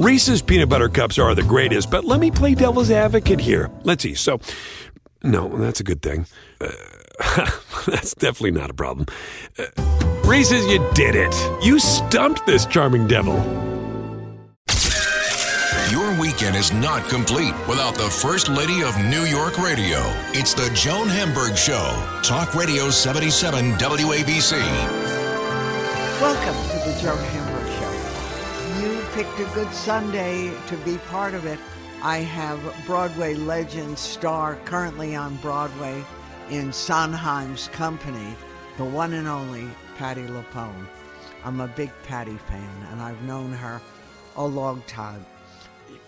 Reese's peanut butter cups are the greatest, but let me play devil's advocate here. Let's see. So, no, that's a good thing. Uh, that's definitely not a problem. Uh, Reese's, you did it. You stumped this charming devil. Your weekend is not complete without the First Lady of New York Radio. It's the Joan Hamburg Show. Talk Radio 77 WABC. Welcome to the Joan Hamburg Show. You picked a good Sunday to be part of it. I have Broadway legend star currently on Broadway in Sondheim's company, the one and only Patti LuPone. I'm a big Patti fan, and I've known her a long time.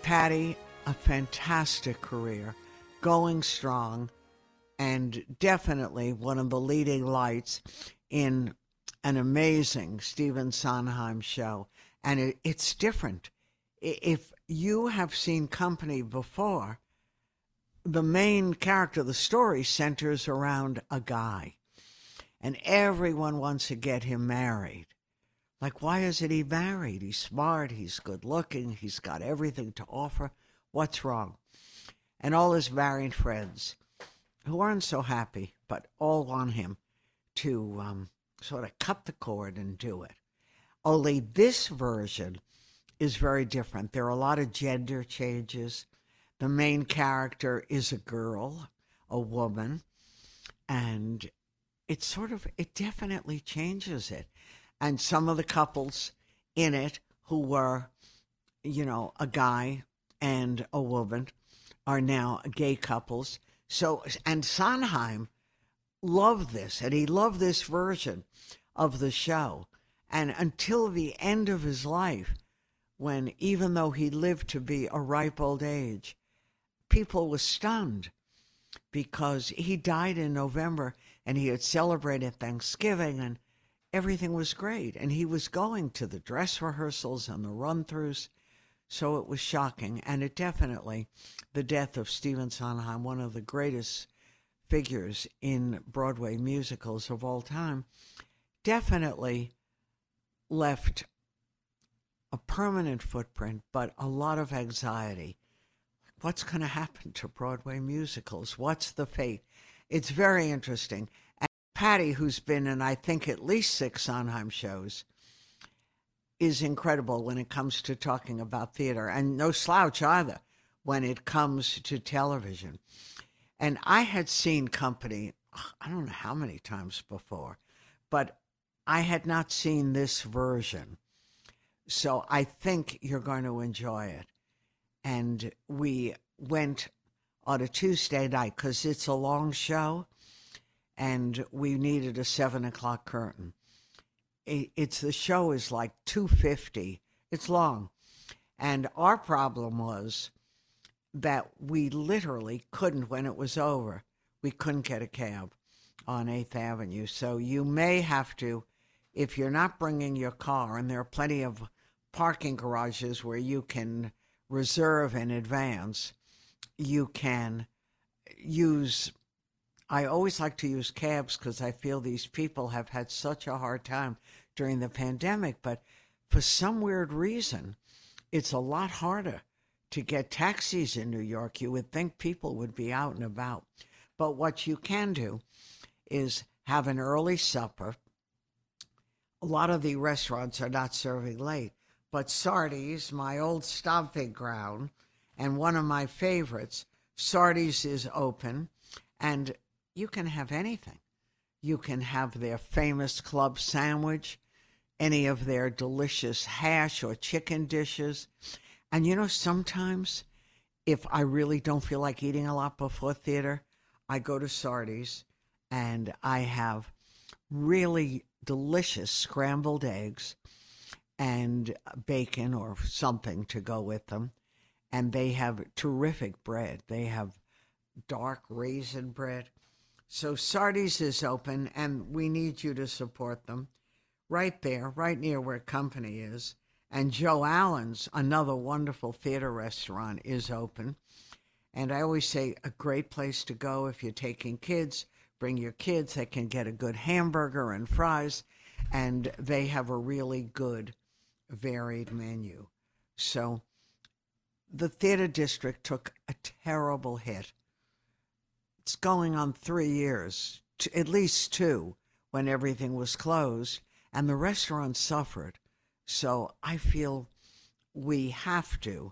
Patti, a fantastic career, going strong, and definitely one of the leading lights in an amazing Stephen Sondheim show. And it, it's different. If you have seen Company before, the main character of the story centers around a guy, and everyone wants to get him married. Like, why isn't he married? He's smart, he's good looking, he's got everything to offer. What's wrong? And all his married friends, who aren't so happy, but all want him to um, sort of cut the cord and do it. Only this version is very different. There are a lot of gender changes. The main character is a girl, a woman, and it sort of, it definitely changes it and some of the couples in it who were, you know, a guy and a woman are now gay couples. So, and Sondheim loved this, and he loved this version of the show. And until the end of his life, when even though he lived to be a ripe old age, people were stunned because he died in November and he had celebrated Thanksgiving and everything was great. And he was going to the dress rehearsals and the run throughs. So it was shocking. And it definitely, the death of Stephen Sondheim, one of the greatest figures in Broadway musicals of all time, definitely left a permanent footprint, but a lot of anxiety. What's going to happen to Broadway musicals? What's the fate? It's very interesting. And Patti, who's been in, I think, at least six Sondheim shows, is incredible when it comes to talking about theater, and no slouch either when it comes to television. And I had seen Company, I don't know how many times before, but I had not seen this version. So I think you're going to enjoy it. And we went on a Tuesday night because it's a long show and we needed a seven o'clock curtain. It's the show is like two fifty. It's long, and our problem was that we literally couldn't when it was over. We couldn't get a cab on Eighth Avenue, so you may have to, if you're not bringing your car, and there are plenty of parking garages where you can reserve in advance. You can use I always like to use cabs because I feel these people have had such a hard time during the pandemic. But for some weird reason, it's a lot harder to get taxis in New York. You would think people would be out and about. But what you can do is have an early supper. A lot of the restaurants are not serving late, but Sardi's, my old stomping ground, and one of my favorites, Sardi's is open. And you can have anything. You can have their famous club sandwich, any of their delicious hash or chicken dishes. And you know, sometimes if I really don't feel like eating a lot before theater, I go to Sardi's and I have really delicious scrambled eggs and bacon or something to go with them. And they have terrific bread. They have dark raisin bread. So Sardi's is open, and we need you to support them right there, right near where Company is. And Joe Allen's, another wonderful theater restaurant, is open. And I always say a great place to go if you're taking kids. Bring your kids. They can get a good hamburger and fries, and they have a really good, varied menu. So the theater district took a terrible hit. It's going on three years, at least two, when everything was closed, and the restaurants suffered. So I feel we have to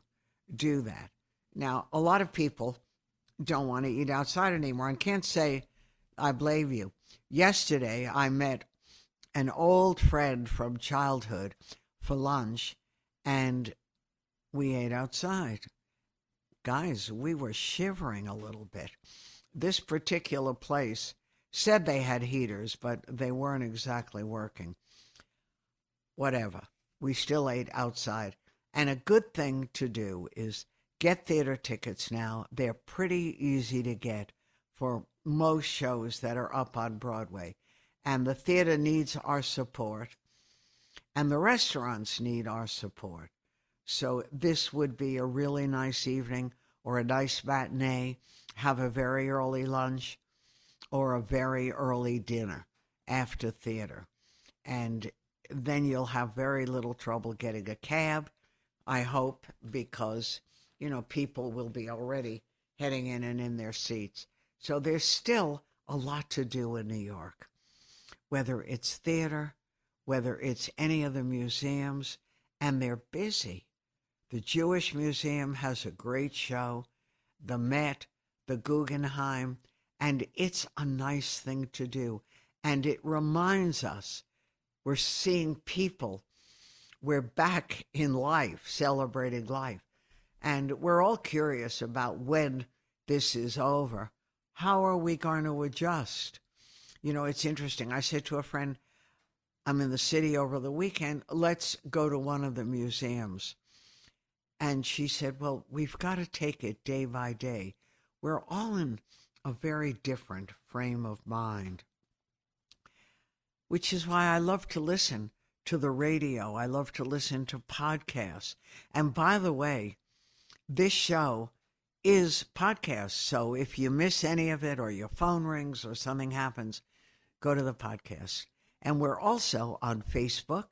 do that. Now, a lot of people don't want to eat outside anymore and can't say, I blame you. Yesterday, I met an old friend from childhood for lunch, and we ate outside. Guys, we were shivering a little bit. This particular place said they had heaters, but they weren't exactly working. Whatever. We still ate outside. And a good thing to do is get theater tickets now. They're pretty easy to get for most shows that are up on Broadway. And the theater needs our support, and the restaurants need our support. So this would be a really nice evening or a nice matinee, have a very early lunch or a very early dinner after theater. And then you'll have very little trouble getting a cab, I hope, because, you know, people will be already heading in and in their seats. So there's still a lot to do in New York, whether it's theater, whether it's any of the museums, and they're busy. The Jewish Museum has a great show, the Met, the Guggenheim, and it's a nice thing to do. And it reminds us we're seeing people, we're back in life, celebrating life. And we're all curious about when this is over. How are we going to adjust? You know, it's interesting. I said to a friend, I'm in the city over the weekend. Let's go to one of the museums. And she said, Well, we've got to take it day by day. We're all in a very different frame of mind, which is why I love to listen to the radio. I love to listen to podcasts. And by the way, this show is podcast. So if you miss any of it or your phone rings or something happens, go to the podcast. And we're also on Facebook.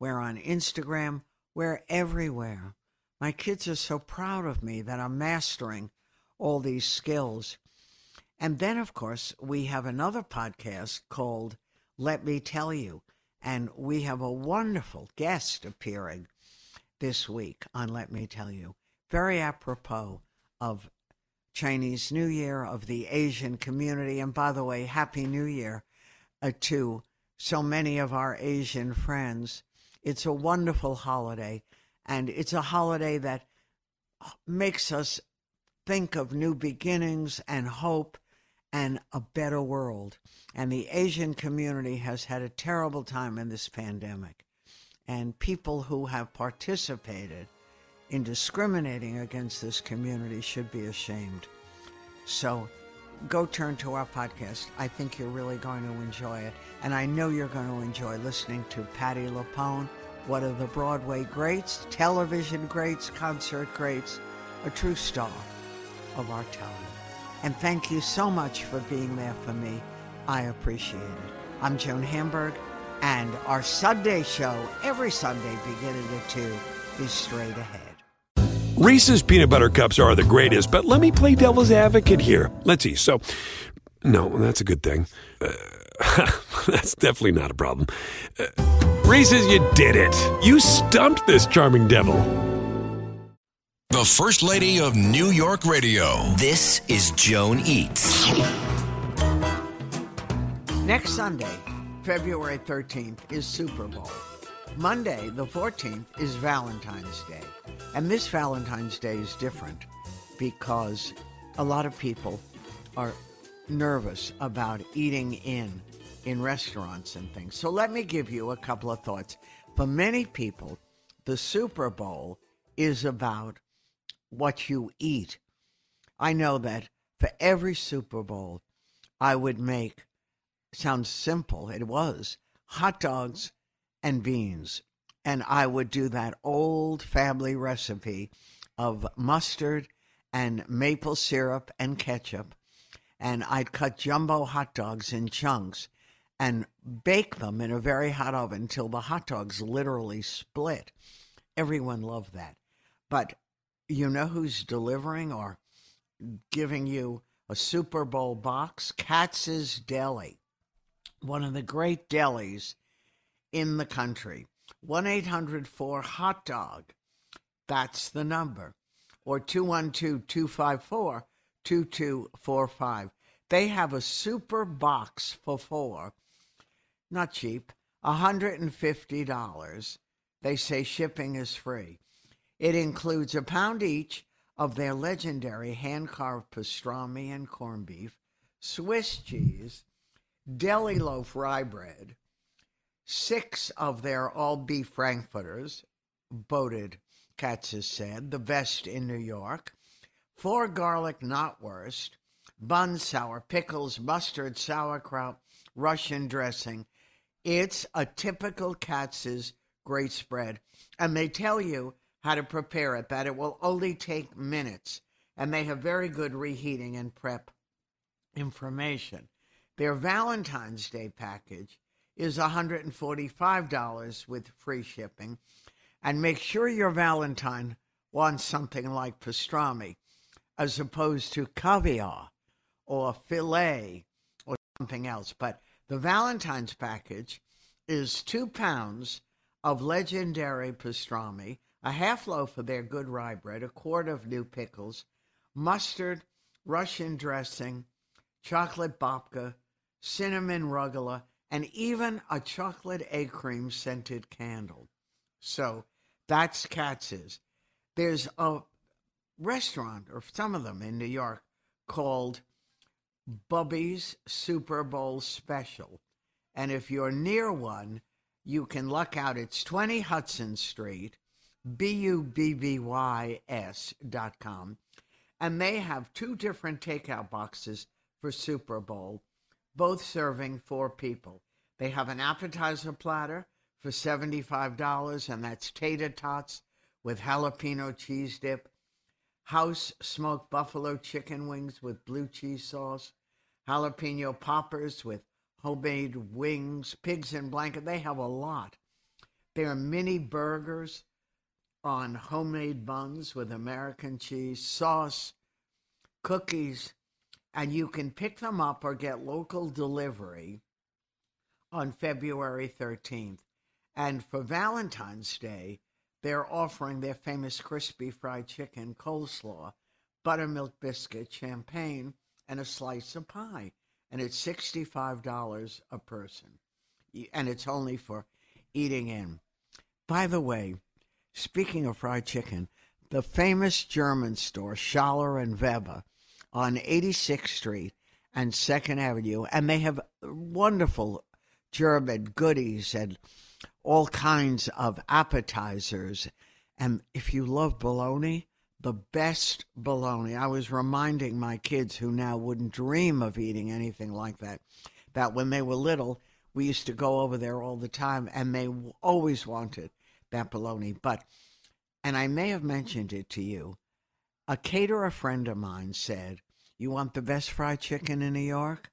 We're on Instagram. We're everywhere. My kids are so proud of me that I'm mastering all these skills. And then, of course, we have another podcast called Let Me Tell You. And we have a wonderful guest appearing this week on Let Me Tell You. Very apropos of Chinese New Year, of the Asian community. And by the way, Happy New Year uh, to so many of our Asian friends. It's a wonderful holiday. And it's a holiday that makes us think of new beginnings and hope and a better world. And the Asian community has had a terrible time in this pandemic. And people who have participated in discriminating against this community should be ashamed. So go turn to our podcast. I think you're really going to enjoy it. And I know you're going to enjoy listening to Patti LuPone one of the Broadway greats, television greats, concert greats, a true star of our time. And thank you so much for being there for me. I appreciate it. I'm Joan Hamburg, and our Sunday show, every Sunday beginning at 2, is straight ahead. Reese's peanut butter cups are the greatest, but let me play devil's advocate here. Let's see. So, no, that's a good thing. Uh, that's definitely not a problem. Uh, Reese's, you did it. You stumped this charming devil. The First Lady of New York Radio. This is Joan Eats. Next Sunday, February 13th, is Super Bowl. Monday, the 14th, is Valentine's Day. And this Valentine's Day is different because a lot of people are nervous about eating in in restaurants and things. So let me give you a couple of thoughts. For many people, the Super Bowl is about what you eat. I know that for every Super Bowl, I would make, sounds simple, it was, hot dogs and beans. And I would do that old family recipe of mustard and maple syrup and ketchup. And I'd cut jumbo hot dogs in chunks and bake them in a very hot oven till the hot dogs literally split. Everyone loved that. But you know who's delivering or giving you a Super Bowl box? Katz's Deli, one of the great delis in the country. 1 800 4 Hot Dog. That's the number. Or 212 254 2245. They have a super box for four. Not cheap. $150. They say shipping is free. It includes a pound each of their legendary hand carved pastrami and corned beef, Swiss cheese, deli loaf rye bread, six of their all beef frankfurters, voted, Katz has said, the best in New York, four garlic knotwurst, bun sour, pickles, mustard, sauerkraut, Russian dressing. It's a typical Katz's great spread. And they tell you how to prepare it, that it will only take minutes. And they have very good reheating and prep information. Their Valentine's Day package is $145 with free shipping. And make sure your Valentine wants something like pastrami as opposed to caviar or filet or something else. But the Valentine's package is two pounds of legendary pastrami, a half loaf of their good rye bread, a quart of new pickles, mustard, Russian dressing, chocolate babka, cinnamon rugelach, and even a chocolate egg cream scented candle. So that's Katz's. There's a restaurant, or some of them in New York, called Bubby's Super Bowl Special. And if you're near one, you can luck out. It's 20 Hudson Street, B U B B Y S dot com. And they have two different takeout boxes for Super Bowl, both serving four people. They have an appetizer platter for $75, and that's tater tots with jalapeno cheese dip, house smoked buffalo chicken wings with blue cheese sauce, jalapeno poppers with homemade wings, pigs in blanket. They have a lot. There are mini burgers on homemade buns with American cheese, sauce, cookies, and you can pick them up or get local delivery on February 13th. And for Valentine's Day, they're offering their famous crispy fried chicken, coleslaw, buttermilk biscuit, champagne, and a slice of pie. And it's $65 a person. And it's only for eating in. By the way, speaking of fried chicken, the famous German store, Schaller and Weber, on 86th Street and 2nd Avenue, and they have wonderful German goodies and all kinds of appetizers. And if you love bologna, the best bologna. I was reminding my kids who now wouldn't dream of eating anything like that, that when they were little, we used to go over there all the time and they always wanted that bologna. But, and I may have mentioned it to you, a caterer friend of mine said, You want the best fried chicken in New York?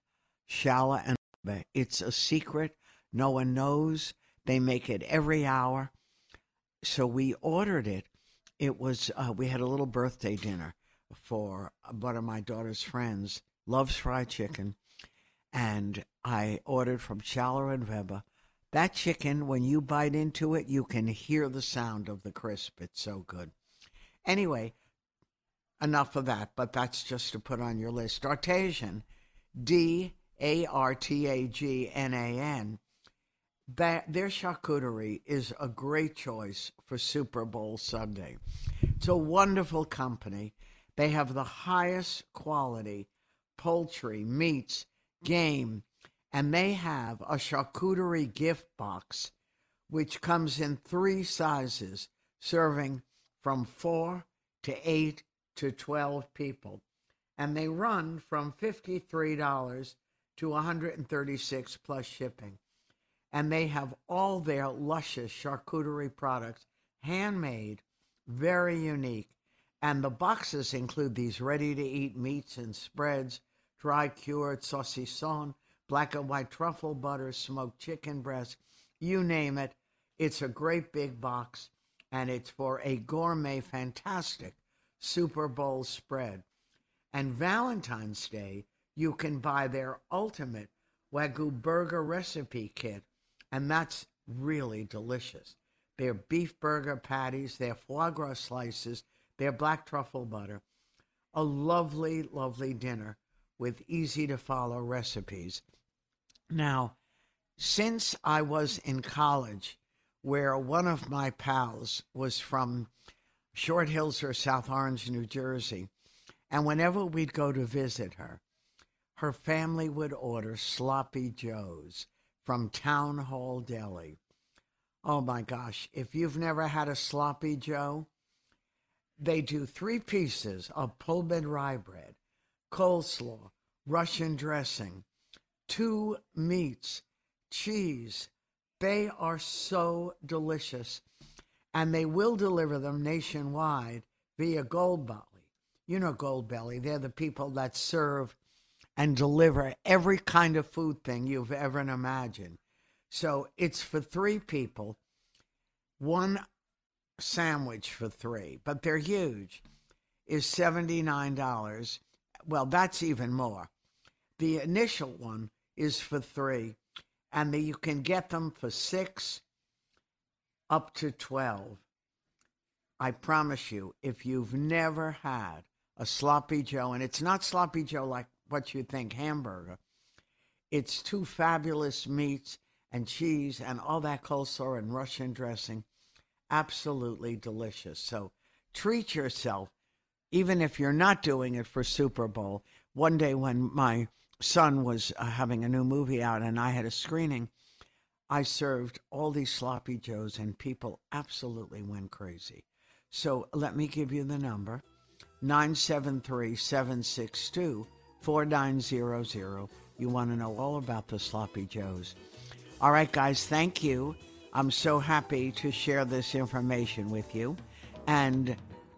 Schaller and Weber. it's a secret. No one knows. They make it every hour. So we ordered it. It was, uh, we had a little birthday dinner for one of my daughter's friends, loves fried chicken. And I ordered from Schaller and Weber. That chicken, when you bite into it, you can hear the sound of the crisp. It's so good. Anyway, enough of that, but that's just to put on your list. D'Artagnan, D A R T A G N A N. That their charcuterie is a great choice for Super Bowl Sunday. It's a wonderful company. They have the highest quality poultry, meats, game, and they have a charcuterie gift box which comes in three sizes, serving from four to eight to 12 people. And they run from $53 to 136 plus shipping. And they have all their luscious charcuterie products, handmade, very unique. And the boxes include these ready to eat meats and spreads, dry cured saucisson, black and white truffle butter, smoked chicken breast, you name it. It's a great big box, and it's for a gourmet, fantastic Super Bowl spread. And Valentine's Day, you can buy their ultimate Wagyu burger recipe kit, and that's really delicious. Their beef burger patties, their foie gras slices, their black truffle butter. A lovely, lovely dinner with easy to follow recipes. Now, since I was in college, where one of my pals was from Short Hills or South Orange, New Jersey, and whenever we'd go to visit her, her family would order sloppy joes from Town Hall Deli. Oh my gosh, if you've never had a sloppy joe, they do three pieces of Pullman rye bread, coleslaw, Russian dressing, two meats, cheese. They are so delicious. And they will deliver them nationwide via Goldbelly. You know Goldbelly. They're the people that serve and deliver every kind of food thing you've ever imagined. So it's for three people, one sandwich for three, but they're huge, is $79. Well, that's even more. The initial one is for three, and the, you can get them for six up to 12. I promise you, if you've never had a sloppy Joe, and it's not sloppy Joe like what you think hamburger, it's two fabulous meats and cheese and all that coleslaw and Russian dressing. Absolutely delicious. So treat yourself, even if you're not doing it for Super Bowl. One day when my son was uh, having a new movie out and I had a screening, I served all these sloppy joes and people absolutely went crazy. So let me give you the number 973 762 4900. You want to know all about the sloppy joes. All right, guys, thank you. I'm so happy to share this information with you. And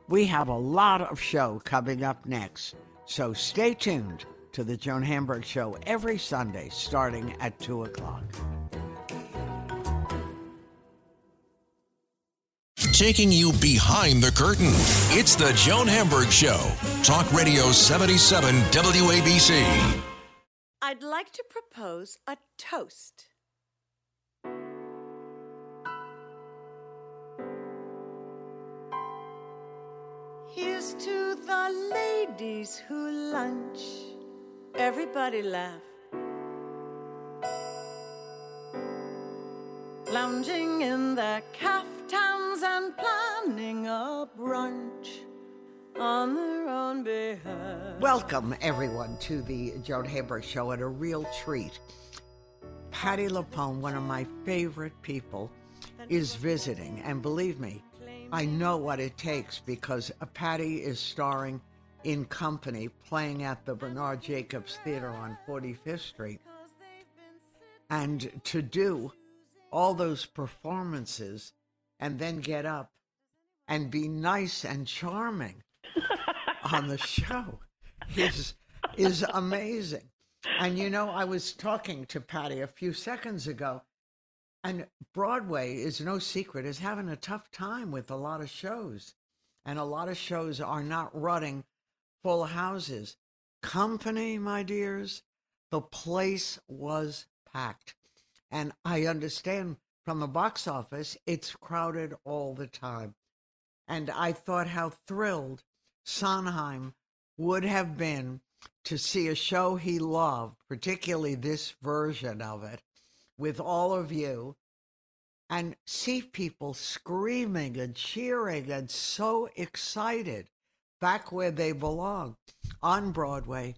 we have a lot of show coming up next. So stay tuned to the Joan Hamburg Show every Sunday starting at 2 o'clock. Taking you behind the curtain. It's the Joan Hamburg Show. Talk Radio 77 WABC. I'd like to propose a toast. Here's to the ladies who lunch. Everybody laugh. Lounging in their caftans and planning a brunch on their own behalf. Welcome, everyone, to the Joan Hamburg Show and a real treat. Patti LuPone, one of my favorite people, is visiting. And believe me, I know what it takes because Patti is starring in company playing at the Bernard Jacobs Theater on 45th Street. And to do all those performances and then get up and be nice and charming on the show is is amazing. And you know, I was talking to Patti a few seconds ago, and Broadway is no secret is having a tough time with a lot of shows, and a lot of shows are not running full houses. Company, my dears, the place was packed. And I understand from the box office, it's crowded all the time. And I thought how thrilled Sondheim would have been to see a show he loved, particularly this version of it, with all of you, and see people screaming and cheering and so excited back where they belong on Broadway,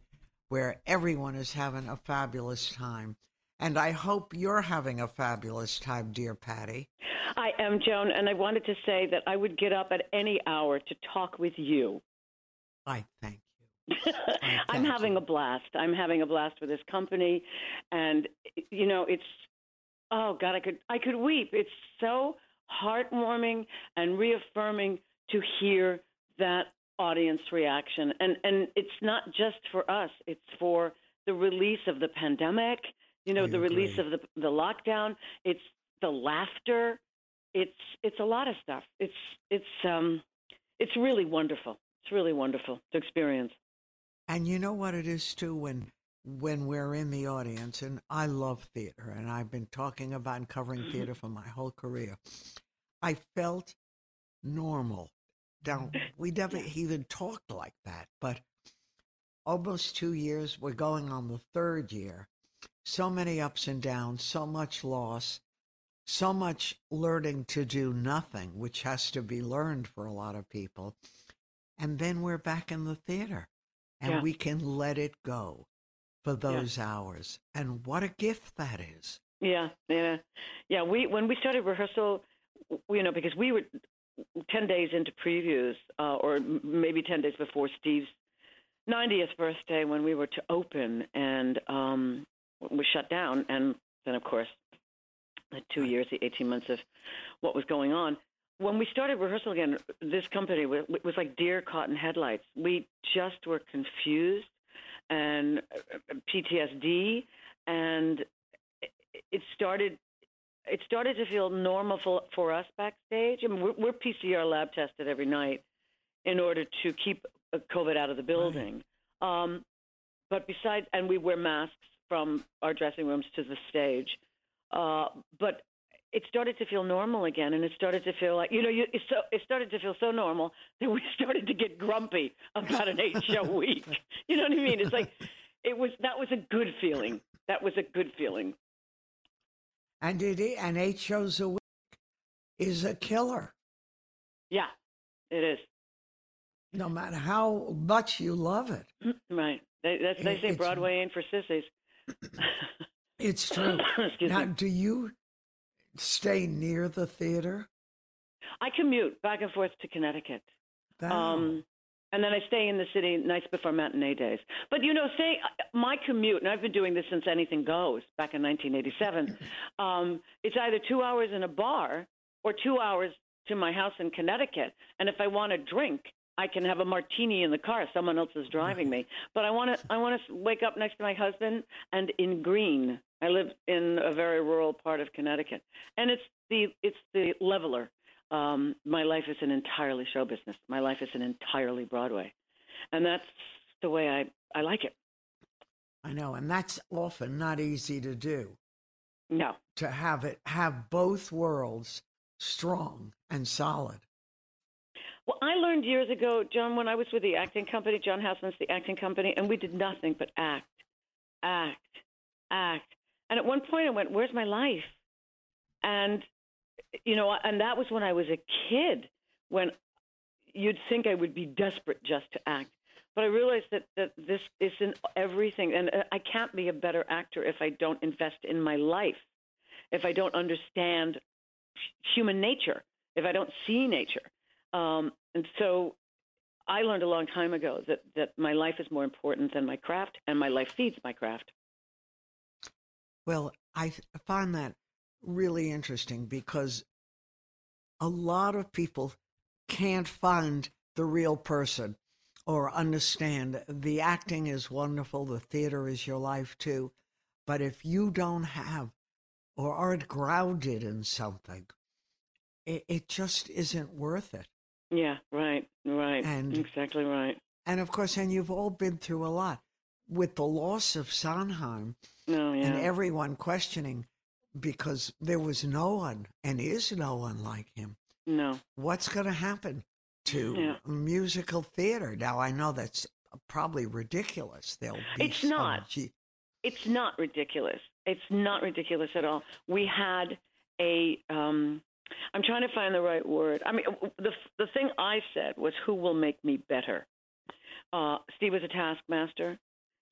where everyone is having a fabulous time. And I hope you're having a fabulous time, dear Patti. I am, Joan, and I wanted to say that I would get up at any hour to talk with you. I thank you. I I'm having you. a blast. I'm having a blast with this company, and you know, it's oh God, I could I could weep. It's so heartwarming and reaffirming to hear that audience reaction, and and it's not just for us. It's for the release of the pandemic. You know, the release of the the lockdown. It's the laughter. It's it's a lot of stuff. It's it's um it's really wonderful. It's really wonderful to experience. And you know what it is too when when we're in the audience, and I love theater, and I've been talking about and covering theater for my whole career. I felt normal. Now we never even talked like that, but almost two years, we're going on the third year. So many ups and downs, so much loss, so much learning to do nothing, which has to be learned for a lot of people. And then we're back in the theater and Yeah. we can let it go for those hours. And what a gift that is. Yeah, yeah, yeah. We when we started rehearsal, you know, because we were ten days into previews, uh, or maybe ten days before Steve's ninetieth birthday, when we were to open, and um, we shut down, and then of course the two years, the eighteen months of what was going on. When we started rehearsal again, this company was, was like deer caught in headlights. We just were confused and uh, PTSD, and it started it started to feel normal for, for us backstage. I mean, we're, we're PCR lab tested every night in order to keep uh, COVID out of the building. Um, but besides, and we wear masks from our dressing rooms to the stage. Uh, but it started to feel normal again, and it started to feel like you know, you, it, so, it started to feel so normal that we started to get grumpy about an eight-show week. You know what I mean? It's like it was that was a good feeling. That was a good feeling. And it and eight shows a week is a killer, Yeah, it is. no matter how much you love it. Right. They, that's, they say it's- Broadway ain't for sissies. It's true. Now, me. do you stay near the theater? I commute back and forth to Connecticut. Um, and then I stay in the city nights before matinee days. But you know, say uh, my commute, and I've been doing this since anything goes back in 1987. um, it's either two hours in a bar or two hours to my house in Connecticut. And if I want a drink, I can have a martini in the car. Someone else is driving me. But I want to. I want to wake up next to my husband and in Green. I live in a very rural part of Connecticut, and it's the it's the leveler. Um, my life is an entirely show business. My life is an entirely Broadway, and that's the way I I like it. I know, and that's often not easy to do. No, To have it have both worlds strong and solid. Well, I learned years ago, John, when I was with the acting company, John Houseman's the acting company, and we did nothing but act, act, act. And at one point I went, Where's my life? And, you know, and that was when I was a kid, when you'd think I would be desperate just to act. But I realized that, that this is in everything. And uh, I can't be a better actor if I don't invest in my life, if I don't understand human nature, if I don't see nature. Um, and so I learned a long time ago that, that my life is more important than my craft, and my life feeds my craft. Well, I find that really interesting because a lot of people can't find the real person or understand the acting is wonderful, the theater is your life too. But if you don't have or aren't grounded in something, it, it just isn't worth it. Yeah, right, right. And- exactly right. And of course, and you've all been through a lot with the loss of Sondheim No, yeah. and everyone questioning because there was no one and is no one like him. no. What's going to happen to Yeah. musical theater? Now, I know that's probably ridiculous. There'll be It's not. It's not ridiculous. It's not ridiculous at all. We had a. Um, I'm trying to find the right word. I mean, the the thing I said was, "Who will make me better?" Uh, Steve was a taskmaster.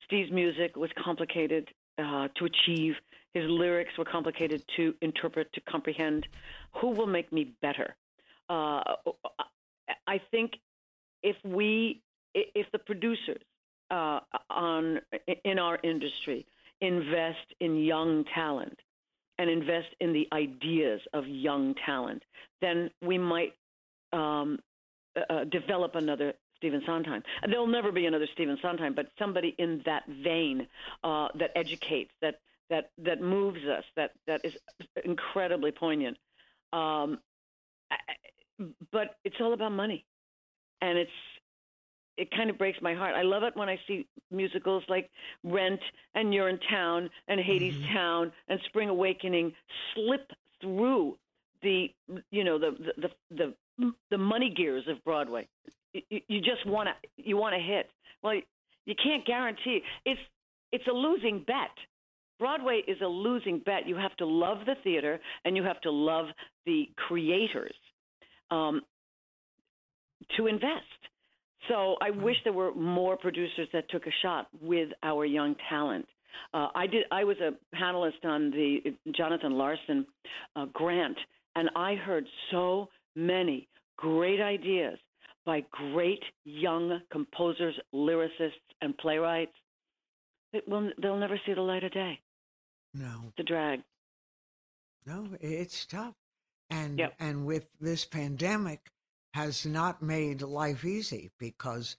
Steve's music was complicated uh, to achieve. His lyrics were complicated to interpret, to comprehend. Who will make me better? Uh, I think if we, if the producers uh, on in our industry invest in young talent and invest in the ideas of young talent, then we might um, uh, develop another Stephen Sondheim. There'll never be another Stephen Sondheim, but somebody in that vein uh, that educates, that that that moves us, that that is incredibly poignant. Um, I- but it's all about money, and it's it kind of breaks my heart. I love it when I see musicals like Rent and You're in Town and Hades Mm-hmm. Town and Spring Awakening slip through the you know the the the the, the money gears of Broadway. You, you just want to you want to hit. Well, you can't guarantee it's it's a losing bet. Broadway is a losing bet. You have to love the theater and you have to love the creators um, to invest. So I wish there were more producers that took a shot with our young talent. Uh, I did. I was a panelist on the Jonathan Larson uh, grant, and I heard so many great ideas by great young composers, lyricists, and playwrights. It will, they'll never see the light of day. No, It's a drag. no, it's tough. And Yep. and with this pandemic has not made life easy because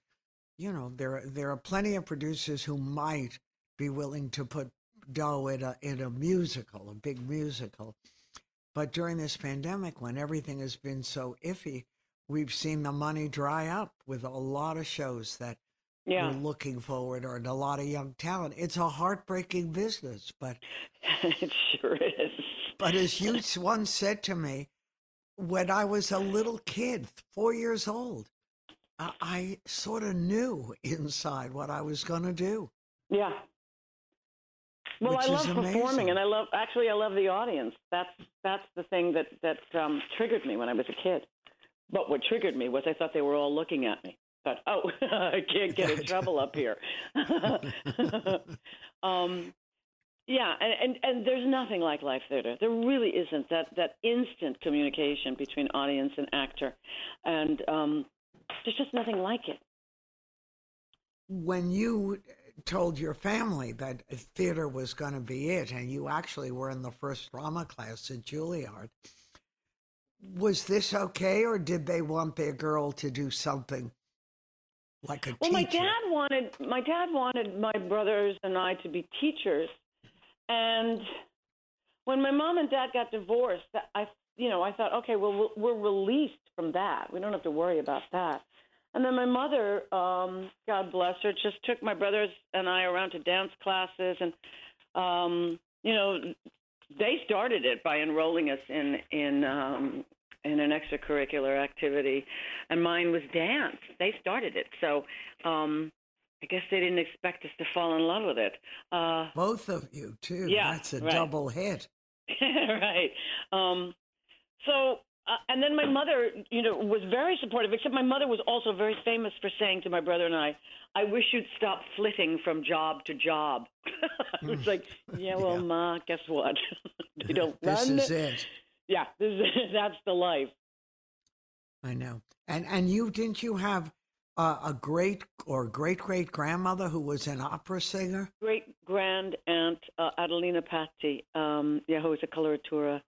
you know there there are plenty of producers who might be willing to put dough in a in a musical, a big musical. But during this pandemic when everything has been so iffy, we've seen the money dry up with a lot of shows that Yeah. we're looking forward or a lot of young talent. It's a heartbreaking business, but it sure is. But as you once said to me, when I was a little kid, four years old, I, I sort of knew inside what I was going to do. Yeah. Well, I love performing, and I love actually I love the audience. That's that's the thing that that um, triggered me when I was a kid. But what triggered me was I thought they were all looking at me. Thought, oh, I can't get in trouble up here. um, yeah, and, and and there's nothing like live theater. There really isn't that that instant communication between audience and actor, and um, there's just nothing like it. When you told your family that theater was going to be it, and you actually were in the first drama class at Juilliard, was this okay, or did they want their girl to do something like a Well, my dad wanted my dad wanted my brothers and I to be teachers, and when my mom and dad got divorced, I you know I thought, okay, well we're- released from that. We don't have to worry about that. And then my mother, um, God bless her, just took my brothers and I around to dance classes, and um, you know they started it by enrolling us in in um, in an extracurricular activity, and mine was dance. They started it, so um, I guess they didn't expect us to fall in love with it. Uh, Both of you, too. Yeah, That's a right. double hit. right. Um, so, uh, and then my mother, you know, was very supportive. Except my mother was also very famous for saying to my brother and I, "I wish you'd stop flitting from job to job." it's like, "Yeah, well, Yeah. ma, guess what? they don't This run." is it. Yeah, this is, that's the life. I know. And and you didn't you have uh, a great or great great grandmother who was an opera singer? Great grand aunt uh, Adelina Patti, um, yeah, who was a coloratura,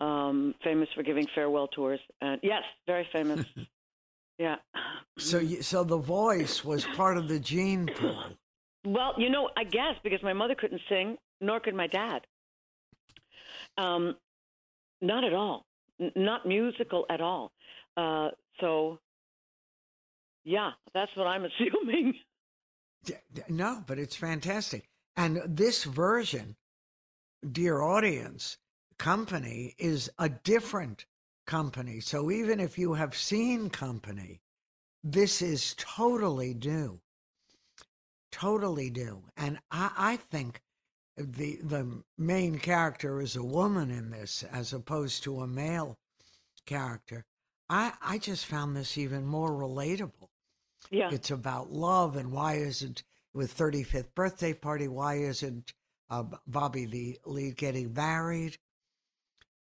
um, famous for giving farewell tours. And yes, very famous. yeah. So you, so the voice was part of the gene pool. Well, you know, I guess because my mother couldn't sing, nor could my dad. Um, not at all. N- not musical at all. Uh, so, yeah, that's what I'm assuming. No, but it's fantastic. And this version, dear audience, company is a different company. So even if you have seen company, this is totally new. Totally new. And I, I think the the main character is a woman in this as opposed to a male character. I, I just found this even more relatable. Yeah. It's about love and why isn't with 35th birthday party? Why isn't uh, Bobby the lead getting married?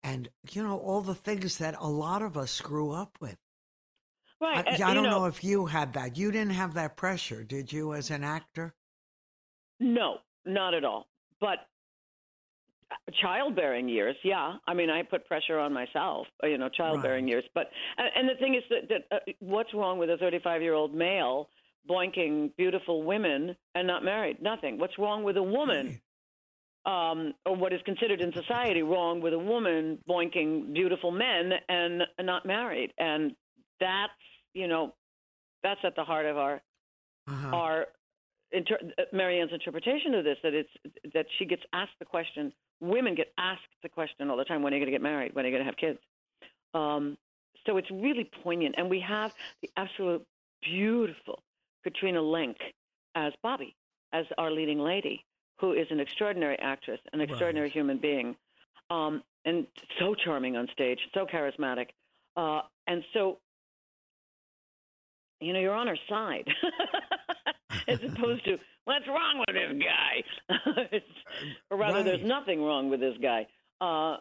And you know all the things that a lot of us grew up with. right. I, uh, I don't know, know if you had that. You didn't have that pressure, did you, as an actor? No, not at all. But childbearing years, yeah. I mean, I put pressure on myself, you know, childbearing Right. years. But and, and the thing is that, that uh, what's wrong with a 35 year old male boinking beautiful women and not married? Nothing. What's wrong with a woman? Um, or what is considered in society wrong with a woman boinking beautiful men and not married? And that's, you know, that's at the heart of our Uh-huh. our inter- uh, Marianne's interpretation of this that it's that she gets asked the question. Women get asked the question all the time: When are you going to get married? When are you going to have kids? Um, so it's really poignant, and we have the absolute beautiful Katrina Lenk as Bobby, as our leading lady, who is an extraordinary actress, an extraordinary human being, um, and so charming on stage, so charismatic, uh, and so you know you're on her side, as opposed to what's wrong with this guy, or rather, there's nothing wrong with this guy. Uh,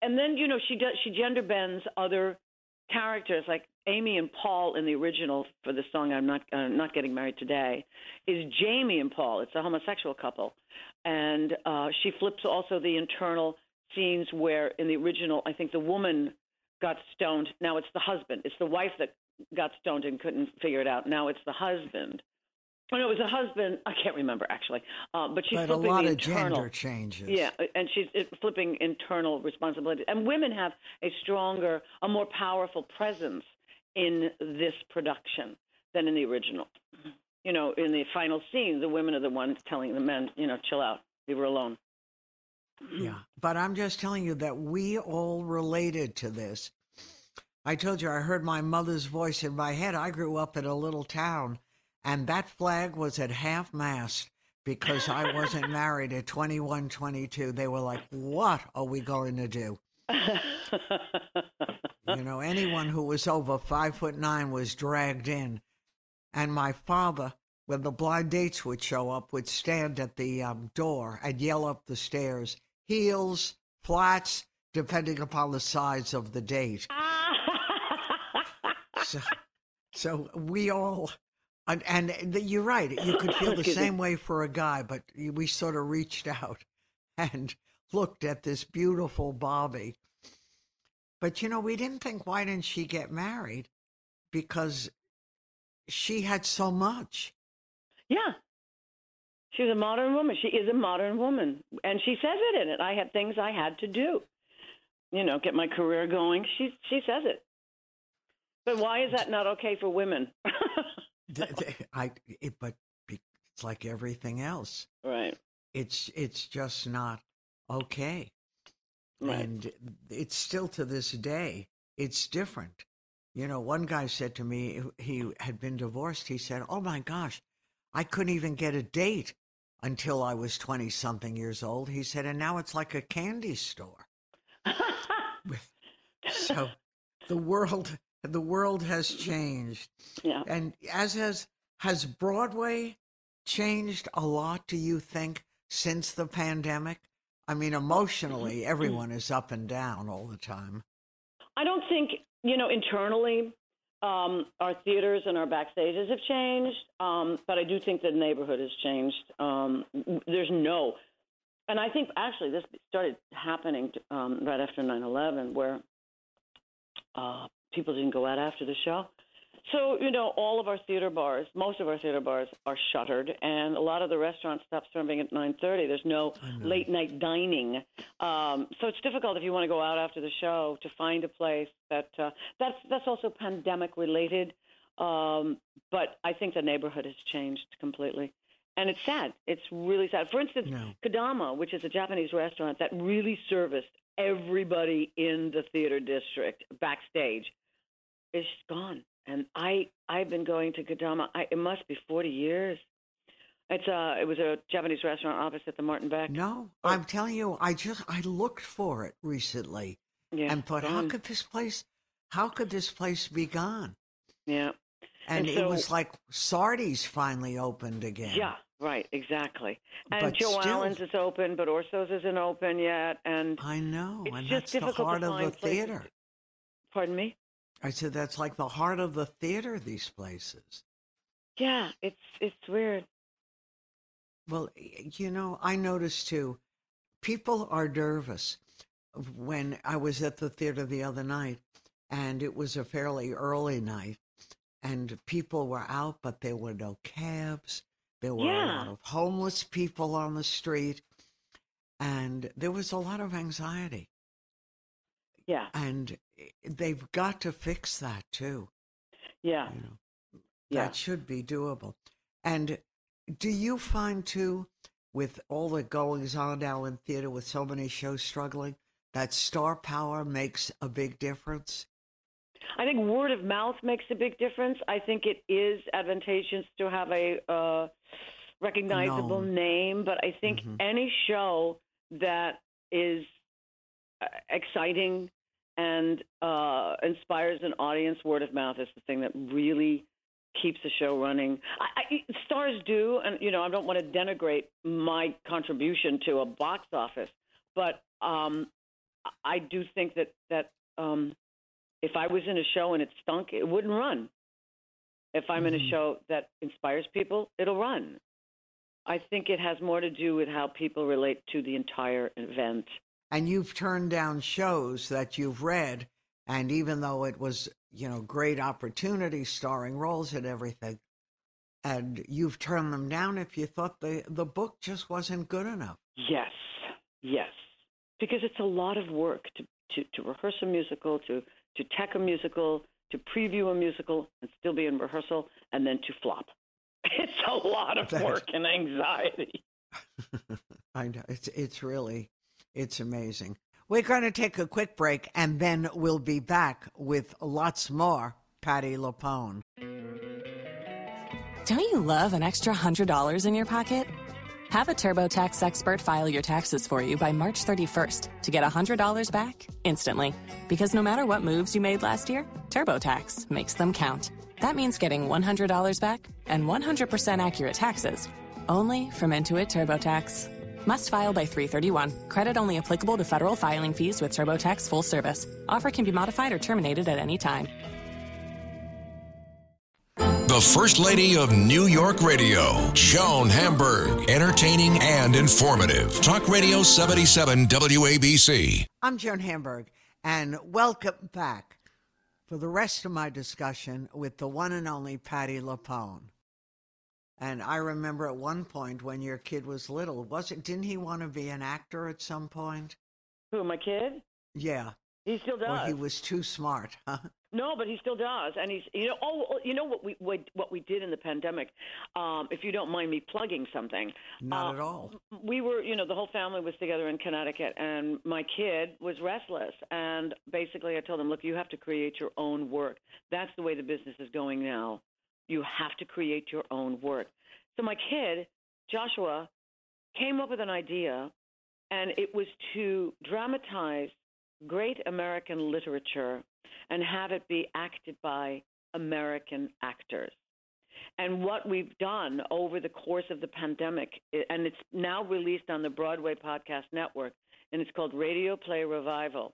and then you know she does she gender bends other characters like Amy and Paul in the original for the song I'm not uh, not getting married today is Jamie and Paul. It's a homosexual couple, and uh, she flips also the internal scenes where in the original I think the woman got stoned. Now it's the husband. It's the wife that got stoned and couldn't figure it out. Now it's the husband. No, it was a husband. I can't remember actually, uh, but she's but a flipping lot the of internal. gender changes. Yeah, and she's uh, flipping internal responsibility. And women have a stronger, a more powerful presence in this production than in the original. You know, in the final scene, the women are the ones telling the men, you know, chill out, leave her alone. Yeah. But I'm just telling you that we all related to this. I told you I heard my mother's voice in my head. I grew up in a little town, and that flag was at half mast because I wasn't married at 21, 22. They were like, What are we going to do? You know, anyone who was over five foot nine was dragged in. And my father, when the blind dates would show up, would stand at the um, door and yell up the stairs, heels, flats, depending upon the size of the date. So, so we all, and, and you're right, you could feel the same way for a guy, but we sort of reached out and looked at this beautiful Bobby. But you know, we didn't think, why didn't she get married? Because she had so much. yeah. She's a modern woman. She is a modern woman. And she says it in it. I had things I had to do. You know, get my career going. She she says it. But why is that not okay for women? I, it, but it's like everything else. right. It's it's just not okay. Right. And it's still to this day, it's different. You know, one guy said to me, he had been divorced. He said, Oh my gosh, I couldn't even get a date until I was 20 something years old. He said, And now it's like a candy store. So the world, the world has changed. yeah. And as has, has Broadway changed a lot, do you think, since the pandemic? I mean, emotionally, everyone is up and down all the time. I don't think you know internally um, our theaters and our backstages have changed, um, but I do think the neighborhood has changed. Um, there's no, and I think actually this started happening um, right after 9/11, where uh, people didn't go out after the show. So you know, all of our theater bars, most of our theater bars are shuttered, and a lot of the restaurants stop serving at 9:30. There's no late night dining, um, so it's difficult if you want to go out after the show to find a place that uh, that's that's also pandemic related. Um, but I think the neighborhood has changed completely, and it's sad. It's really sad. For instance, No. Kodama, which is a Japanese restaurant that really serviced everybody in the theater district backstage, is gone. And I I've been going to Kodama. I, it must be forty years. It's uh it was a Japanese restaurant opposite the Martin Beck. No, Oh. I'm telling you, I just I looked for it recently yeah, and thought, how could this place, how could this place be gone? yeah And, And it was like Sardi's finally opened again. yeah right exactly. And But Joe still- Allen's is open, but Orso's isn't open yet. And I know, It's and just that's the difficult to heart of the places theater. pardon me. I said that's like the heart of the theater. These places. Yeah, it's it's weird. Well, you know, I noticed too, people are nervous. When I was at the theater the other night, and it was a fairly early night, and people were out, but there were no cabs. There were a lot of homeless people on the street, and there was a lot of anxiety. Yeah, And they've got to fix that too. Yeah. You know, Yeah. that should be doable. And do you find too, with all the goings on now in theater, with so many shows struggling, that star power makes a big difference? I think word of mouth makes a big difference. I think it is advantageous to have a uh, recognizable Known. name, but I think Mhm. any show that is exciting and uh, inspires an audience, word of mouth is the thing that really keeps the show running. I, I, stars do, and you know, I don't want to denigrate my contribution to a box office, but um, I do think that that um, if I was in a show and it stunk, it wouldn't run. If I'm in a Mhm. show that inspires people, it'll run. I think it has more to do with how people relate to the entire event. And you've turned down shows that you've read, and even though it was, you know, great opportunity, starring roles and everything, and you've turned them down if you thought the the book just wasn't good enough. Yes, yes, because it's a lot of work to to, to rehearse a musical, to to tech a musical, to preview a musical, and still be in rehearsal, and then to flop. It's a lot of work and anxiety. I know it's it's really it's amazing. We're going to take a quick break, and then we'll be back with lots more. Patti LuPone. Don't you love an extra $100 in your pocket? Have a TurboTax expert file your taxes for you by March 31st to get $100 back instantly. Because no matter what moves you made last year, TurboTax makes them count. That means getting $100 back and 100% accurate taxes only from Intuit TurboTax. Must file by 331. Credit only applicable to federal filing fees with TurboTax full service. Offer can be modified or terminated at any time. The First Lady of New York Radio, Joan Hamburg. Entertaining and informative. Talk Radio 77 WABC. I'm Joan Hamburg, and welcome back for the rest of my discussion with the one and only Patti LuPone. And I remember at one point when your kid was little, was it? Didn't he want to be an actor at some point? Who, my kid? Yeah, He still does. or he was too smart. Huh? No, but he still does, and he's you know oh oh, you know what we what, what we did in the pandemic. Um, if you don't mind me plugging something, Not uh, at all. We were you know the whole family was together in Connecticut, and my kid was restless, and basically I told him, look, you have to create your own work. That's the way the business is going now. You have to create your own work. So my kid Joshua came up with an idea, and it was to dramatize great American literature and have it be acted by American actors. And what we've done over the course of the pandemic, and it's now released on the Broadway Podcast Network, and it's called Radio Play Revival.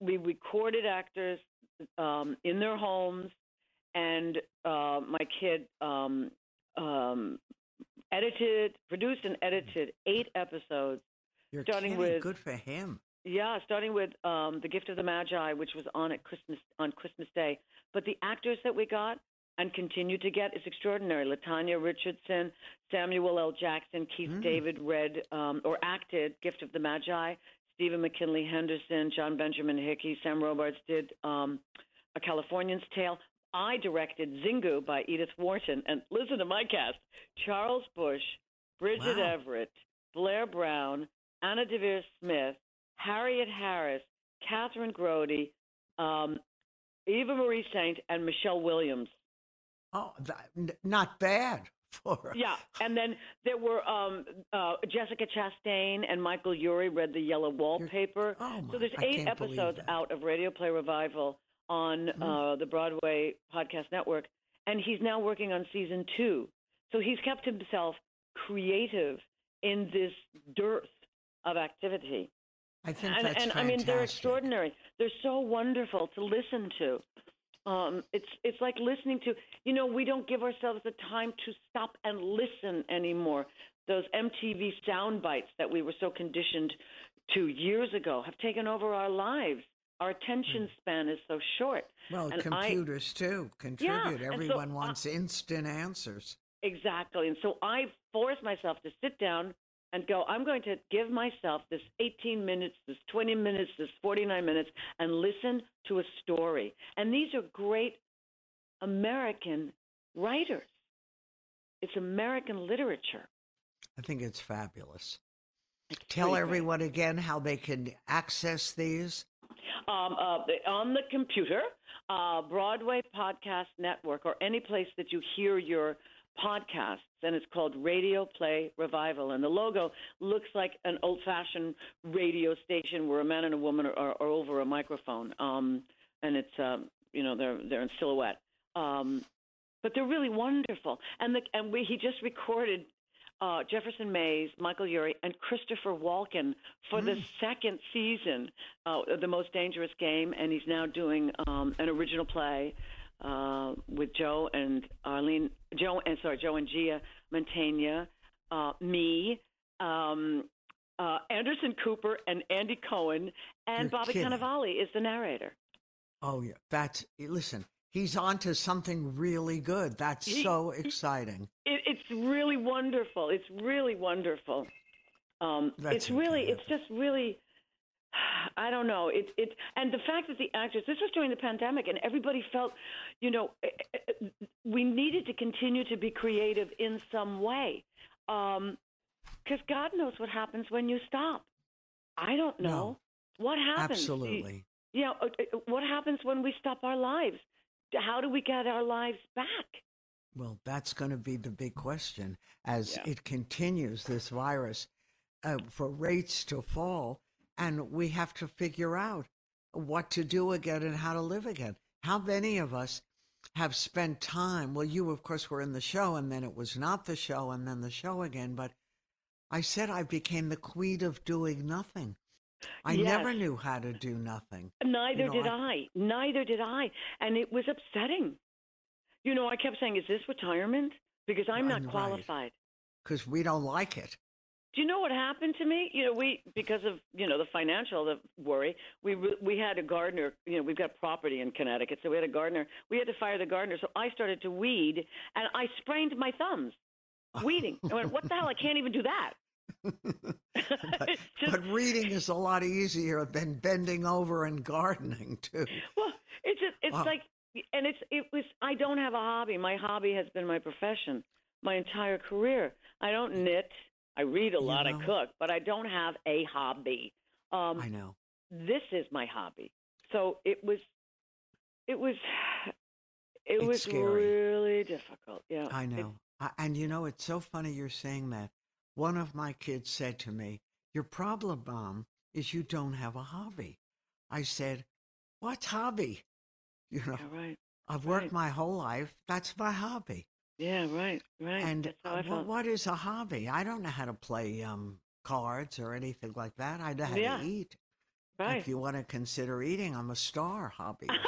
We recorded actors um, in their homes, and uh, my kid um, um, edited, produced, and edited eight episodes You're starting kidding. with- good for him. yeah, starting with um, the Gift of the Magi, which was on at Christmas on Christmas Day. But the actors that we got and continue to get is extraordinary. LaTanya Richardson, Samuel L. Jackson, Keith Mm. David read um, or acted Gift of the Magi. Stephen McKinley Henderson, John Benjamin Hickey, Sam Robards did um, A Californian's Tale. I directed Xingu by Edith Wharton, and listen to my cast: Charles Busch, Bridget Wow. Everett, Blair Brown, Anna Deavere Smith, Harriet Harris, Kathryn Grody, um, Eva Marie Saint, and Michelle Williams. Oh, that, n- not bad for. Yeah, and then there were um, uh, Jessica Chastain and Michael Urie read the Yellow Wallpaper. Oh, my, so there's eight episodes out of Radio Play Revival on Mhm. uh, the Broadway Podcast Network, and he's now working on season two. So he's kept himself creative in this dearth of activity. I think and that's and I mean they're extraordinary. They're so wonderful to listen to. Um, it's it's like listening to you know we don't give ourselves the time to stop and listen anymore. Those MTV sound bites that we were so conditioned to years ago have taken over our lives. Our attention span is so short. Hmm. Well, and I- computers too contribute. so Everyone I- wants instant answers. Exactly. And so I force myself to sit down and go, I'm going to give myself this 18 minutes, this 20 minutes, this 49 minutes, and listen to a story. And these are great American writers. It's American literature. I think it's fabulous. It's Tell pretty great. everyone again how they can access these. Um, uh, on the computer, uh, Broadway Podcast Network, or any place that you hear your podcasts, and it's called Radio Play Revival. And the logo looks like an old-fashioned radio station where a man and a woman are, are, are over a microphone, um, and it's um, you know they're they're in silhouette. Um, but they're really wonderful, and the, and we he just recorded uh, Jefferson Mays, Michael Urie, and Christopher Walken for the second season uh, of The Most Dangerous Game, and he's now doing um, an original play uh, with Joe and Arlene, Joe and sorry, Joe and Gia Mantegna, uh, me, um, uh, Anderson Cooper, and Andy Cohen, and You're Bobby kidding. Cannavale is the narrator. Oh yeah, that's listen. He's on to something really good. That's He- so exciting. It, it's really wonderful. It's really wonderful. Um, That's it's really, it's just really, I don't know. It, it, and the fact that the actors, this was during the pandemic, and everybody felt, you know, eh, eh, eh, we needed to continue to be creative in some way, because God knows what happens when you stop. I don't know No. what happens. Absolutely. You know, uh, uh, what happens when we stop our lives? How do we get our lives back? Well, that's going to be the big question as Yeah. it continues, this virus, uh, for rates to fall. And we have to figure out what to do again and how to live again. How many of us have spent time? Well, you, of course, were in the show, and then it was not the show, and then the show again. But I said I became the queen of doing nothing. I never knew how to do nothing. Neither know, did I- I. Neither did I. And it was upsetting. You know, I kept saying, is this retirement? Because I'm not qualified. because we don't like it. Do you know what happened to me? You know, we because of you know the financial the worry, we we had a gardener. You know, we've got property in Connecticut, so we had a gardener. We had to fire the gardener, so I started to weed, and I sprained my thumbs weeding. I went, what the hell? I can't even do that. But, just- but reading is a lot easier than bending over and gardening too. Well, it's just, it's Wow. like, and it's it was. I don't have a hobby. My hobby has been my profession, my entire career. I don't knit. I read a You lot. know. I cook, but I don't have a hobby. Um, I know. this is my hobby. So it was, it was, it It's was scary. really difficult. Yeah, I know. I, and you know, it's so funny you're saying that. One of my kids said to me, Your problem, Mom, is you don't have a hobby. I said, What hobby? You know, yeah, right. I've worked right. my whole life. That's my hobby. Yeah, right, right. And uh, felt. what, what is a hobby? I don't know how to play um, cards or anything like that. I know how Yeah. to eat. right. If you want to consider eating, I'm a star hobbyist.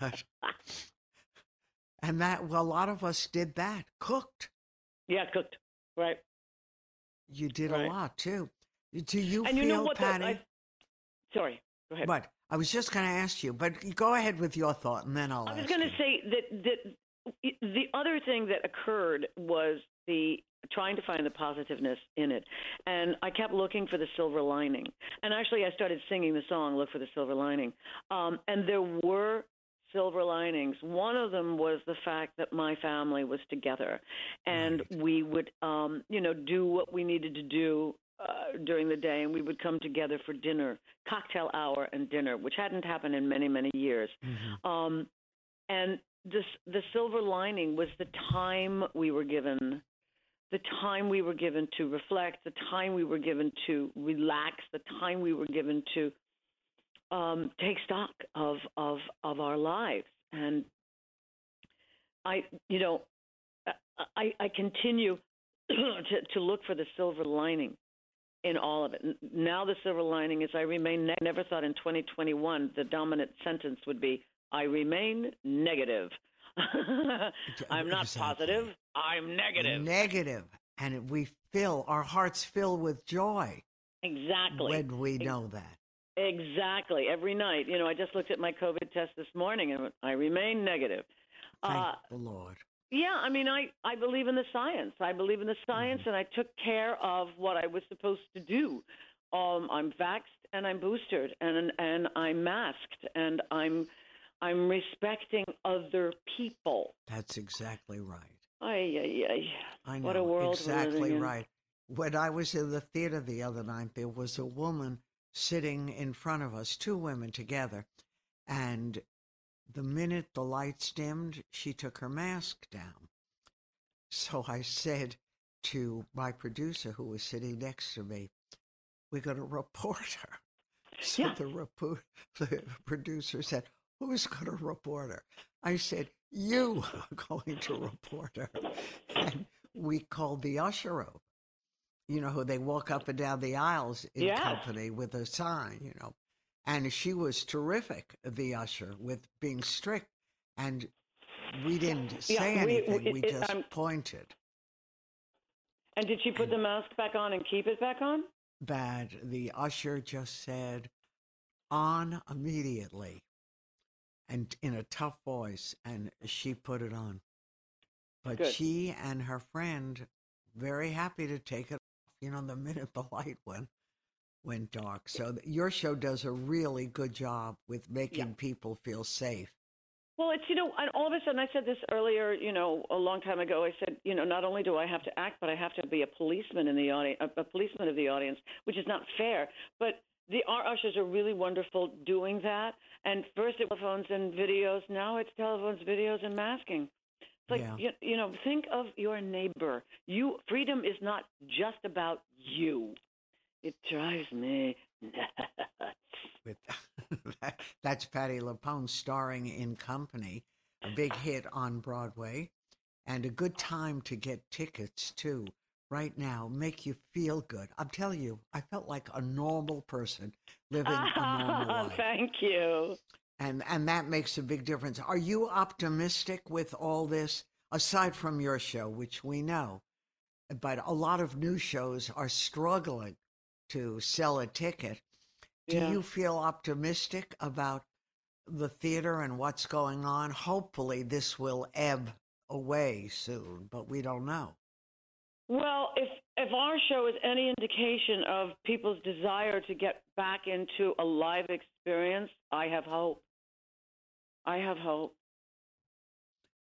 but, and that, well, a lot of us did that, cooked. yeah, cooked. Right. You did Right. a lot too. Do you and feel, you know what? Patti? I, sorry. Go ahead. But I was just going to ask you, but go ahead with your thought, and then I'll. I was going to say that that the other thing that occurred was the trying to find the positiveness in it, and I kept looking for the silver lining. And actually, I started singing the song "Look for the Silver Lining," um, and there were silver linings. One of them was the fact that my family was together, and Right. we would, um, you know, do what we needed to do. Uh, during the day, and we would come together for dinner, cocktail hour, and dinner, which hadn't happened in many, many years. Mhm. Um, and this, the silver lining was the time we were given, the time we were given to reflect, the time we were given to relax, the time we were given to um, take stock of, of of our lives. And I, you know, I, I continue to, to look for the silver lining in all of it. Now the silver lining is I remain. Ne- never thought in 2021 the dominant sentence would be I remain negative. I'm not Exactly. positive. I'm negative. Negative, and we fill our hearts fill with joy exactly. when we know that. Exactly. Every night. You know, I just looked at my COVID test this morning and I remain negative. Thank Uh, the Lord. Yeah, I mean, I, I believe in the science. I believe in the science, Mm-hmm. and I took care of what I was supposed to do. Um, I'm vaxxed and I'm boosted and and I'm masked and I'm I'm respecting other people. That's exactly right. Ay, ay, ay. I know. What a world exactly in. right. When I was in the theater the other night, there was a woman sitting in front of us, two women together, and the minute the lights dimmed, she took her mask down. So I said to my producer, who was sitting next to me, "We're going to report her." So Yeah. the report, the producer said, "Who's going to report her?" I said, "You are going to report her." And we called the usher up. You know, who they walk up and down the aisles in Yes. company with a sign. You know, and she was terrific, the usher, with being strict. And we didn't say we- we- anything; we it- just I'm- pointed. And did she put the mask back on and keep it back on? bad. The usher just said, on immediately, and in a tough voice, and she put it on. But Good. she and her friend, very happy to take it you know, the minute the light went went dark. So th- your show does a really good job with making people feel safe. Well, it's you know, and all of a sudden, I said this earlier, you know, a long time ago. I said, you know, not only do I have to act, but I have to be a policeman in the audience, a, policeman of the audience, which is not fair. But the our ushers are really wonderful doing that. And first it was telephones and videos, now it's telephones, videos, and masking. Like Yeah. you, you know, think of your neighbor. You freedom is not just about you. It drives me nuts. with that, that's Patti LuPone starring in Company, a big hit on Broadway, and a good time to get tickets too. Right now, make you feel good. I'm telling you, I felt like a normal person living a normal life, Thank you. And and that makes a big difference. Are you optimistic with all this? Aside from your show, which we know, but a lot of new shows are struggling to sell a ticket. Do Yeah. you feel optimistic about the theater and what's going on? Hopefully, this will ebb away soon, but we don't know. Well, if if our show is any indication of people's desire to get back into a live experience, I have hope. I have hope.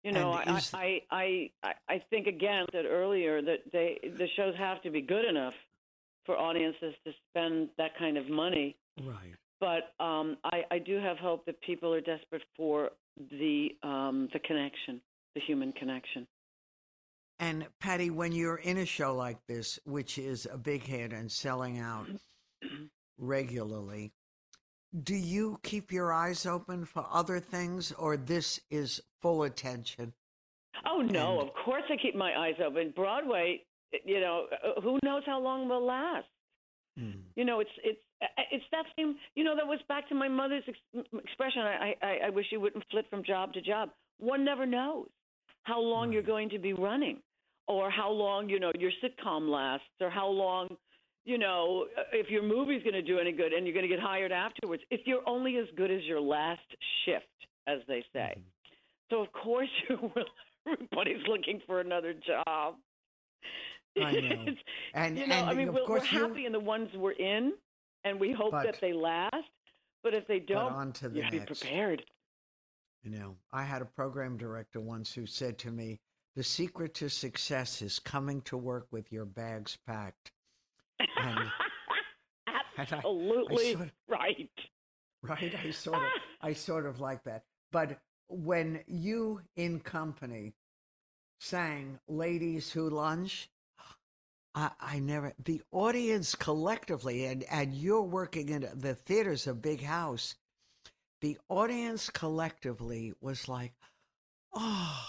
You know, I, is- I, I, I, I think again that earlier that they the shows have to be good enough for audiences to spend that kind of money. Right. But um, I, I do have hope that people are desperate for the um, the connection, the human connection. And Patti, when you're in a show like this, which is a big hit and selling out regularly, do you keep your eyes open for other things, or this is full attention? Oh no, And- of course I keep my eyes open. Broadway, you know, uh, who knows how long will last? Mm. You know, it's it's uh, it's that same. You know, that was back to my mother's ex- expression. I, I I wish you wouldn't flit from job to job. One never knows how long you're going to be running, or how long you know your sitcom lasts, or how long you know uh, if your movie's going to do any good and you're going to get hired afterwards. If you're only as good as your last shift, as they say. So of course you will. Everybody's looking for another job. I know. And you know, and I mean, of we're, we're course you. happy in the ones we're in, and we hope But- that they last. But if they don't, on to the you to be prepared. You know, I had a program director once who said to me, "The secret to success is coming to work with your bags packed." And, and I- I Absolutely sort of- right. right? I sort of, I sort of like that. But when you in company sang "Ladies Who Lunch," I, I never. The audience collectively, and and you're working in the theater's a big house. The audience collectively was like, oh.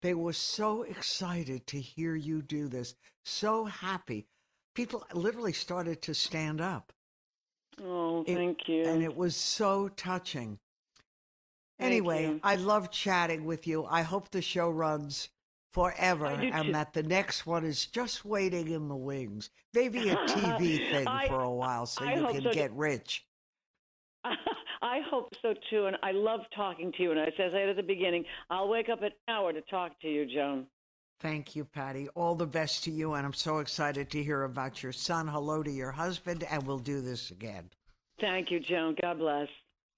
They were so excited to hear you do this, so happy. People literally started to stand up. Oh, It- thank you. And it was so touching. Thank anyway, you. I love chatting with you. I hope the show runs forever and that the next one is just waiting in the wings. Maybe a TV thing I- for a while so I you can so get rich. I hope so too, and I love talking to you. And as I said at the beginning, I'll wake up an hour to talk to you, Joan. Thank you, Patti. All the best to you. And I'm so excited to hear about your son. Hello to your husband, and we'll do this again. Thank you, Joan. God bless.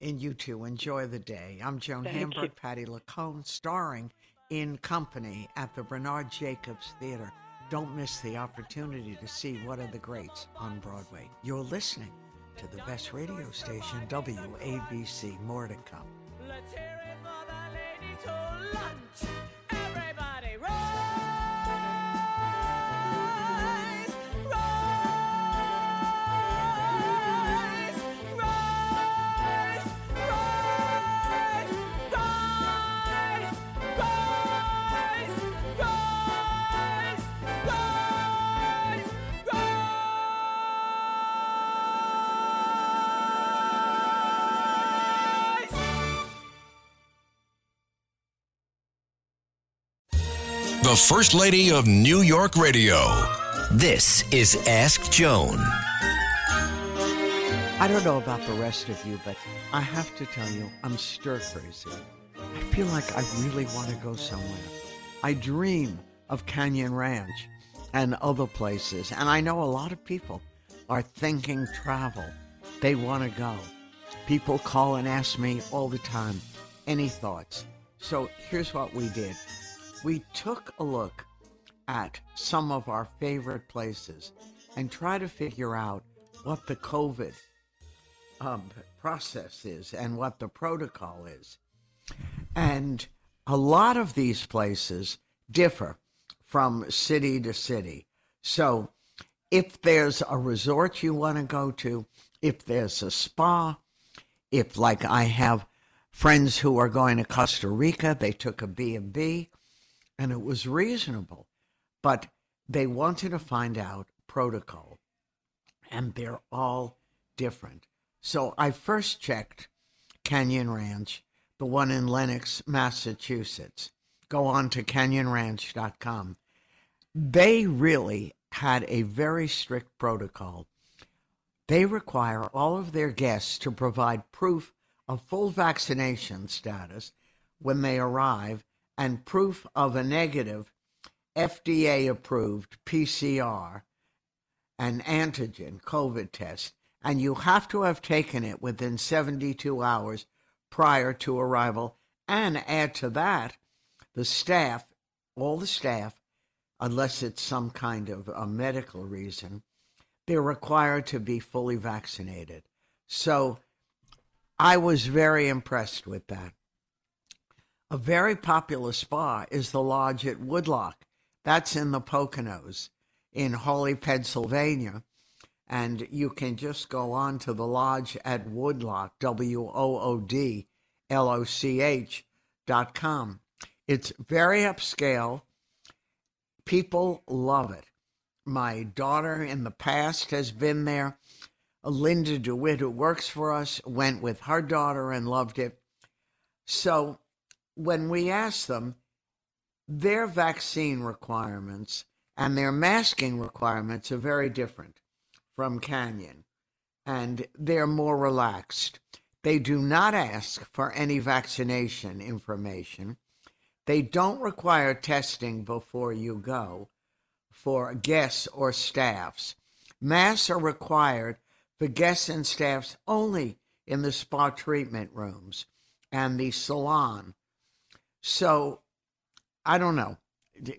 And you too. Enjoy the day. I'm Joan Thank Hamburg, you. Patti LuPone, starring in Company at the Bernard Jacobs Theater. Don't miss the opportunity to see one of the greats on Broadway. You're listening to the best radio station, WABC. More to come. The First Lady of New York Radio. This is Ask Joan. I don't know about the rest of you, but I have to tell you, I'm stir crazy. I feel like I really want to go somewhere. I dream of Canyon Ranch and other places, and I know a lot of people are thinking travel. They want to go. People call and ask me all the time, any thoughts? So here's what we did we took a look at some of our favorite places and try to figure out what the COVID um, process is and what the protocol is. And a lot of these places differ from city to city. So if there's a resort you want to go to, if there's a spa, if like I have friends who are going to Costa Rica, they took a B&B and it was reasonable, but they wanted to find out protocol and they're all different. So I first checked Canyon Ranch, the one in Lenox, Massachusetts. Go on to canyonranch.com. They really had a very strict protocol. They require all of their guests to provide proof of full vaccination status when they arrive and proof of a negative FDA approved PCR an antigen COVID test, and you have to have taken it within 72 hours prior to arrival. And add to that, the staff, all the staff, unless it's some kind of a medical reason, they're required to be fully vaccinated. So I was very impressed with that. A very popular spa is the Lodge at Woodloch. That's in the Poconos in Hawley, Pennsylvania. And you can just go on to the Lodge at Woodloch, W O O D L O C H dot com. It's very upscale. People love it. My daughter in the past has been there. Linda DeWitt, who works for us, went with her daughter and loved it. So when we asked them, their vaccine requirements and their masking requirements are very different from Canyon, and they're more relaxed. They do not ask for any vaccination information. They don't require testing before you go for guests or staffs. Masks are required for guests and staffs only in the spa treatment rooms and the salon. So I don't know.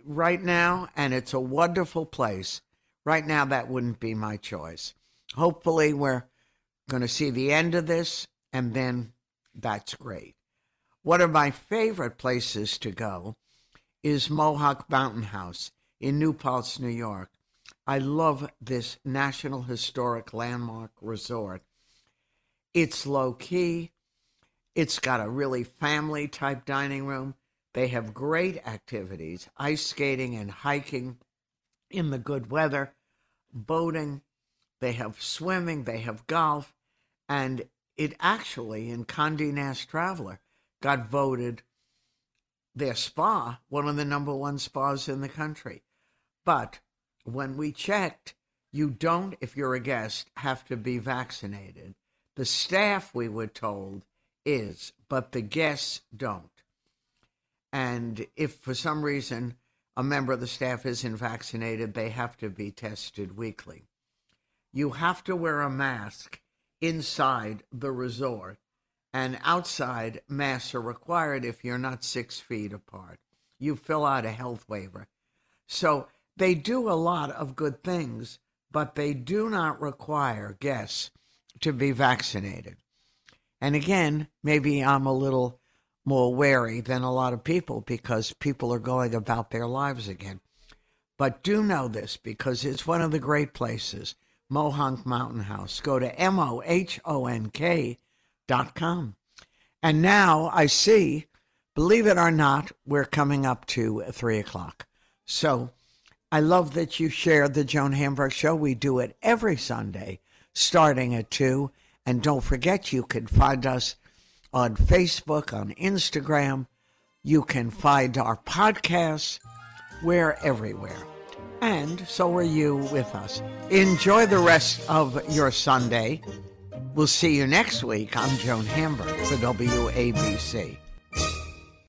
Right now, and it's a wonderful place. Right now, that wouldn't be my choice. Hopefully, we're going to see the end of this, and then that's great. One of my favorite places to go is Mohonk Mountain House in New Paltz, New York. I love this National Historic Landmark Resort. It's low key. It's got a really family type dining room. They have great activities ice skating and hiking in the good weather, boating. They have swimming, they have golf. And it actually, in Condé Nast Traveler, got voted their spa one of the number one spas in the country. But when we checked, you don't, if you're a guest, have to be vaccinated. The staff, we were told, is, but the guests don't. And if for some reason a member of the staff isn't vaccinated, they have to be tested weekly. You have to wear a mask inside the resort and outside masks are required if you're not six feet apart. You fill out a health waiver. So they do a lot of good things, but they do not require guests to be vaccinated. And again, maybe I'm a little more wary than a lot of people because people are going about their lives again. But do know this because it's one of the great places, Mohonk Mountain House. Go to M O H O N K dot com. And now I see, believe it or not, we're coming up to three o'clock. So I love that you shared the Joan Hamburg show. We do it every Sunday starting at two. And don't forget, you can find us on Facebook, on Instagram. You can find our podcasts. We're everywhere. And so are you with us. Enjoy the rest of your Sunday. We'll see you next week. I'm Joan Hamburg for WABC.